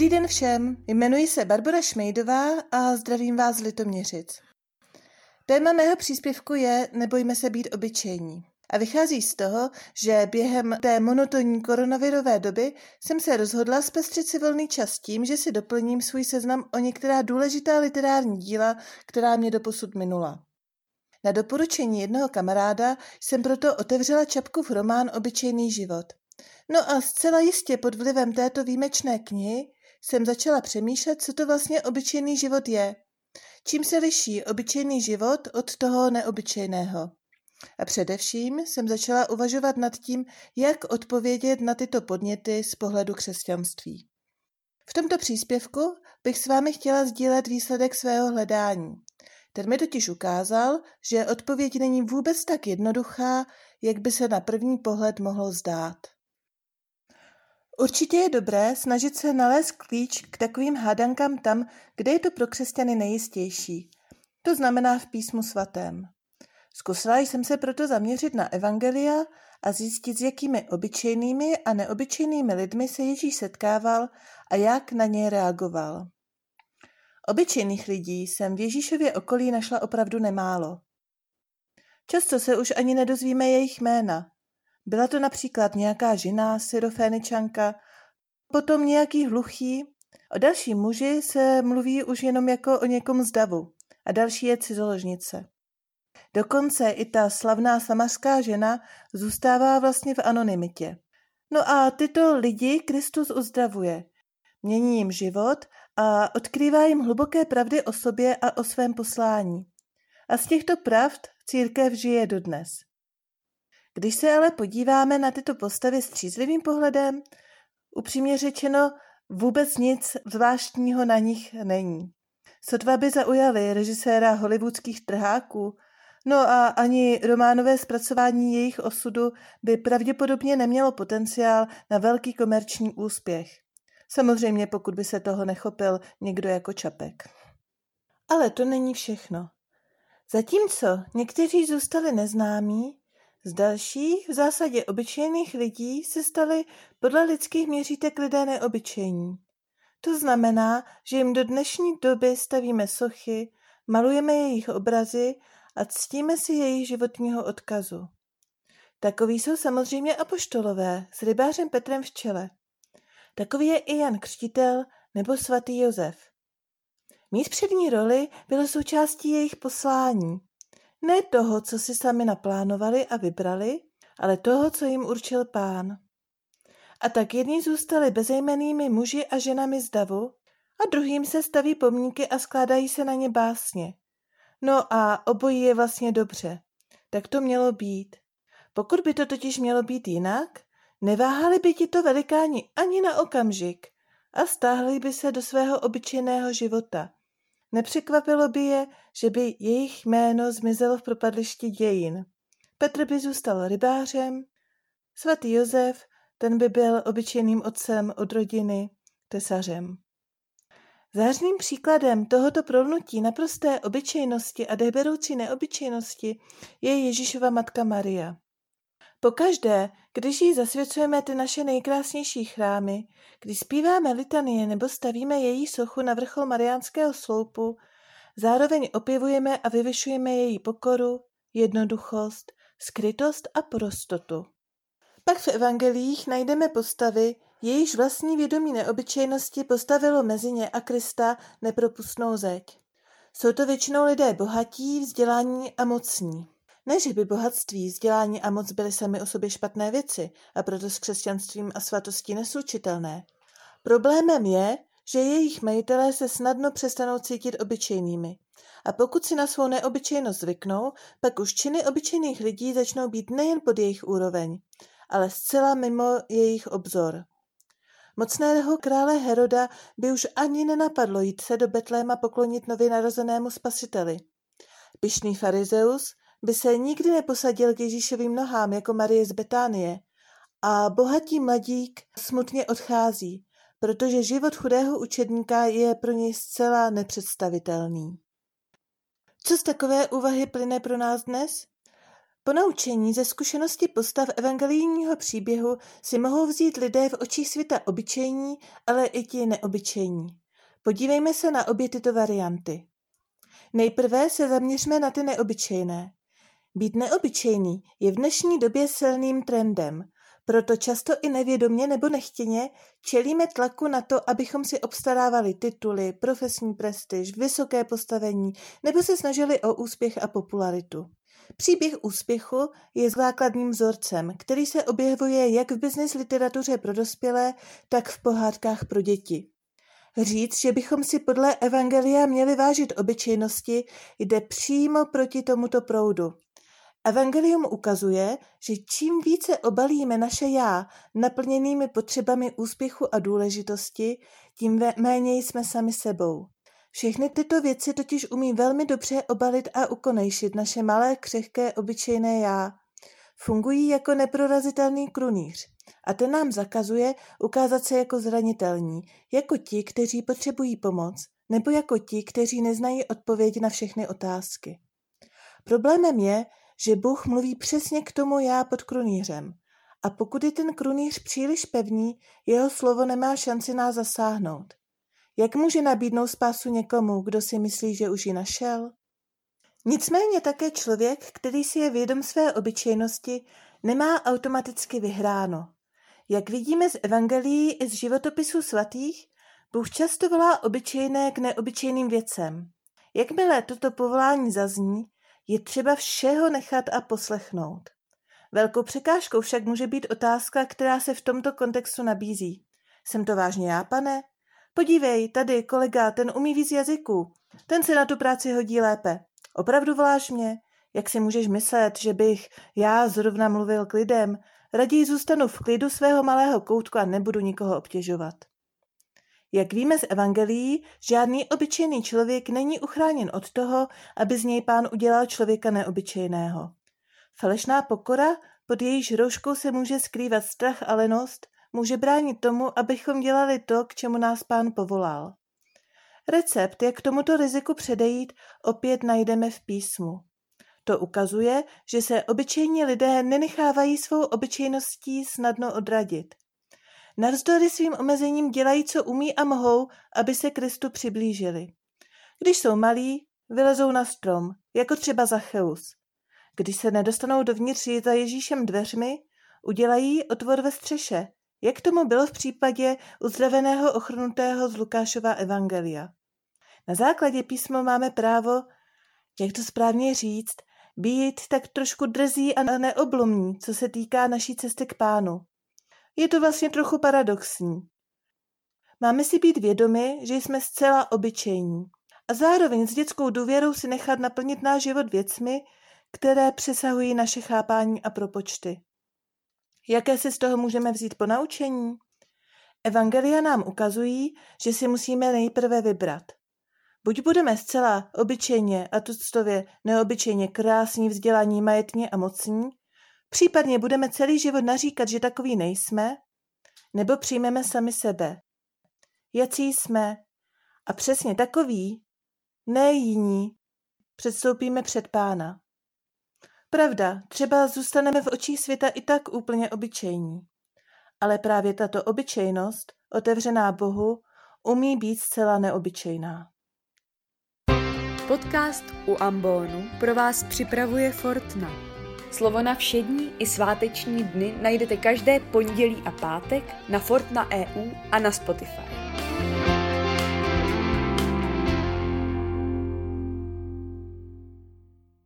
Dobrý den všem, jmenuji se Barbara Šmejdová a zdravím vás z Litoměřic. Téma mého příspěvku je Nebojme se být obyčejní. A vychází z toho, že během té monotonní koronavirové doby jsem se rozhodla zpestřit si volný čas tím, že si doplním svůj seznam o některá důležitá literární díla, která mě doposud minula. Na doporučení jednoho kamaráda jsem proto otevřela čapku v román Obyčejný život. No a zcela jistě pod vlivem této výjimečné knihy jsem začala přemýšlet, co to vlastně obyčejný život je. Čím se liší obyčejný život od toho neobyčejného? A především jsem začala uvažovat nad tím, jak odpovědět na tyto podněty z pohledu křesťanství. V tomto příspěvku bych s vámi chtěla sdílet výsledek svého hledání. Ten mi totiž ukázal, že odpověď není vůbec tak jednoduchá, jak by se na první pohled mohlo zdát. Určitě je dobré snažit se nalézt klíč k takovým hádankám tam, kde je to pro křesťany nejistější. To znamená v písmu svatém. Zkusila jsem se proto zaměřit na evangelia a zjistit, s jakými obyčejnými a neobyčejnými lidmi se Ježíš setkával a jak na ně reagoval. Obyčejných lidí jsem v Ježíšově okolí našla opravdu nemálo. Často se už ani nedozvíme jejich jména. Byla to například nějaká žena, syroféničanka, potom nějaký hluchý. O další muži se mluví už jenom jako o někom z davu a další je cizoložnice. Dokonce i ta slavná samařská žena zůstává vlastně v anonymitě. No a tyto lidi Kristus uzdravuje. Mění jim život a odkrývá jim hluboké pravdy o sobě a o svém poslání. A z těchto pravd církev žije dodnes. Když se ale podíváme na tyto postavy střízlivým pohledem, upřímně řečeno, vůbec nic zvláštního na nich není. Sotva by zaujali režiséra hollywoodských trháků, no a ani románové zpracování jejich osudu by pravděpodobně nemělo potenciál na velký komerční úspěch. Samozřejmě pokud by se toho nechopil někdo jako Čapek. Ale to není všechno. Zatímco někteří zůstali neznámí, z dalších, v zásadě obyčejných lidí, se stali podle lidských měřítek lidé neobyčejní. To znamená, že jim do dnešní doby stavíme sochy, malujeme jejich obrazy a ctíme si jejich životního odkazu. Takoví jsou samozřejmě apoštolové s rybářem Petrem v čele. Takový je i Jan Křtitel nebo svatý Josef. Mít přední roli bylo součástí jejich poslání. Ne toho, co si sami naplánovali a vybrali, ale toho, co jim určil pán. A tak jedni zůstali bezejmenými muži a ženami z davu, a druhým se staví pomníky a skládají se na ně básně. No a obojí je vlastně dobře. Tak to mělo být. Pokud by to totiž mělo být jinak, neváhali by ti to velikáni ani na okamžik a stáhli by se do svého obyčejného života. Nepřekvapilo by je, že by jejich jméno zmizelo v propadlišti dějin. Petr by zůstal rybářem, svatý Josef, ten by byl obyčejným otcem od rodiny, tesařem. Zářným příkladem tohoto prolnutí naprosté obyčejnosti a deberoucí neobyčejnosti je Ježíšova matka Maria. Pokaždé, když jí zasvěcujeme ty naše nejkrásnější chrámy, když zpíváme litanie nebo stavíme její sochu na vrchol Mariánského sloupu, zároveň opěvujeme a vyvyšujeme její pokoru, jednoduchost, skrytost a prostotu. Pak v evangelích najdeme postavy, jejíž vlastní vědomí neobyčejnosti postavilo mezi ně a Krista nepropustnou zeď. Jsou to většinou lidé bohatí, vzdělání a mocní. Ne, že by bohatství, vzdělání a moc byly sami o sobě špatné věci a proto s křesťanstvím a svatostí neslučitelné. Problémem je, že jejich majitelé se snadno přestanou cítit obyčejnými. A pokud si na svou neobyčejnost zvyknou, pak už činy obyčejných lidí začnou být nejen pod jejich úroveň, ale zcela mimo jejich obzor. Mocného krále Heroda by už ani nenapadlo jít se do Betléma poklonit nově narozenému spasiteli. Pišný farizeus by se nikdy neposadil k Ježíšovým nohám jako Marie z Betánie a bohatý mladík smutně odchází, protože život chudého učedníka je pro něj zcela nepředstavitelný. Co z takové úvahy plyne pro nás dnes? Ponaučení ze zkušenosti postav evangelijního příběhu si mohou vzít lidé v očích světa obyčejní, ale i ti neobyčejní. Podívejme se na obě tyto varianty. Nejprve se zaměřme na ty neobyčejné. Být neobyčejný je v dnešní době silným trendem, proto často i nevědomě nebo nechtěně čelíme tlaku na to, abychom si obstarávali tituly, profesní prestiž, vysoké postavení nebo se snažili o úspěch a popularitu. Příběh úspěchu je základním vzorcem, který se objevuje jak v business literatuře pro dospělé, tak v pohádkách pro děti. Říct, že bychom si podle Evangelia měli vážit obyčejnosti, jde přímo proti tomuto proudu. Evangelium ukazuje, že čím více obalíme naše já naplněnými potřebami úspěchu a důležitosti, tím méně jsme sami sebou. Všechny tyto věci totiž umí velmi dobře obalit a ukonejšit naše malé, křehké, obyčejné já. Fungují jako neprorazitelný krunýř a ten nám zakazuje ukázat se jako zranitelní, jako ti, kteří potřebují pomoc, nebo jako ti, kteří neznají odpověď na všechny otázky. Problémem je, že Bůh mluví přesně k tomu já pod krunýřem. A pokud je ten krunýř příliš pevný, jeho slovo nemá šanci nás zasáhnout. Jak může nabídnout spásu někomu, kdo si myslí, že už ji našel? Nicméně také člověk, který si je vědom své obyčejnosti, nemá automaticky vyhráno. Jak vidíme z evangelií i z životopisů svatých, Bůh často volá obyčejné k neobyčejným věcem. Jakmile toto povolání zazní, je třeba všeho nechat a poslechnout. Velkou překážkou však může být otázka, která se v tomto kontextu nabízí. Jsem to vážně já, pane? Podívej, tady, kolega, ten umí víc jazyků. Ten se na tu práci hodí lépe. Opravdu voláš mě? Jak si můžeš myslet, že bych já zrovna mluvil k lidem? Raději zůstanu v klidu svého malého koutku a nebudu nikoho obtěžovat. Jak víme z evangelií, žádný obyčejný člověk není uchráněn od toho, aby z něj pán udělal člověka neobyčejného. Falešná pokora, pod jejíž rouškou se může skrývat strach a lenost, může bránit tomu, abychom dělali to, k čemu nás pán povolal. Recept, jak tomuto riziku předejít, opět najdeme v písmu. To ukazuje, že se obyčejní lidé nenechávají svou obyčejností snadno odradit. Navzdory svým omezením dělají, co umí a mohou, aby se Kristu přiblížili. Když jsou malí, vylezou na strom, jako třeba Zacheus. Když se nedostanou dovnitř za Ježíšem dveřmi, udělají otvor ve střeše, jak tomu bylo v případě uzdraveného ochrnutého z Lukášova evangelia. Na základě písmo máme právo, jak to správně říct, být tak trošku drzí a neoblomní, co se týká naší cesty k pánu. Je to vlastně trochu paradoxní. Máme si být vědomi, že jsme zcela obyčejní a zároveň s dětskou důvěrou si nechat naplnit náš život věcmi, které přesahují naše chápání a propočty. Jaké si z toho můžeme vzít po naučení? Evangelia nám ukazují, že si musíme nejprve vybrat. Buď budeme zcela obyčejně a tuctově neobyčejně krásní, vzdělaní, majetní a mocní, případně budeme celý život naříkat, že takový nejsme, nebo přijmeme sami sebe. Jací jsme a přesně takový, ne jiní, předstoupíme před pána. Pravda, třeba zůstaneme v očích světa i tak úplně obyčejní. Ale právě tato obyčejnost, otevřená Bohu, umí být zcela neobyčejná. Podcast u Ambonu pro vás připravuje Fortna. Slovo na všední i sváteční dny najdete každé pondělí a pátek na Fortna EU a na Spotify.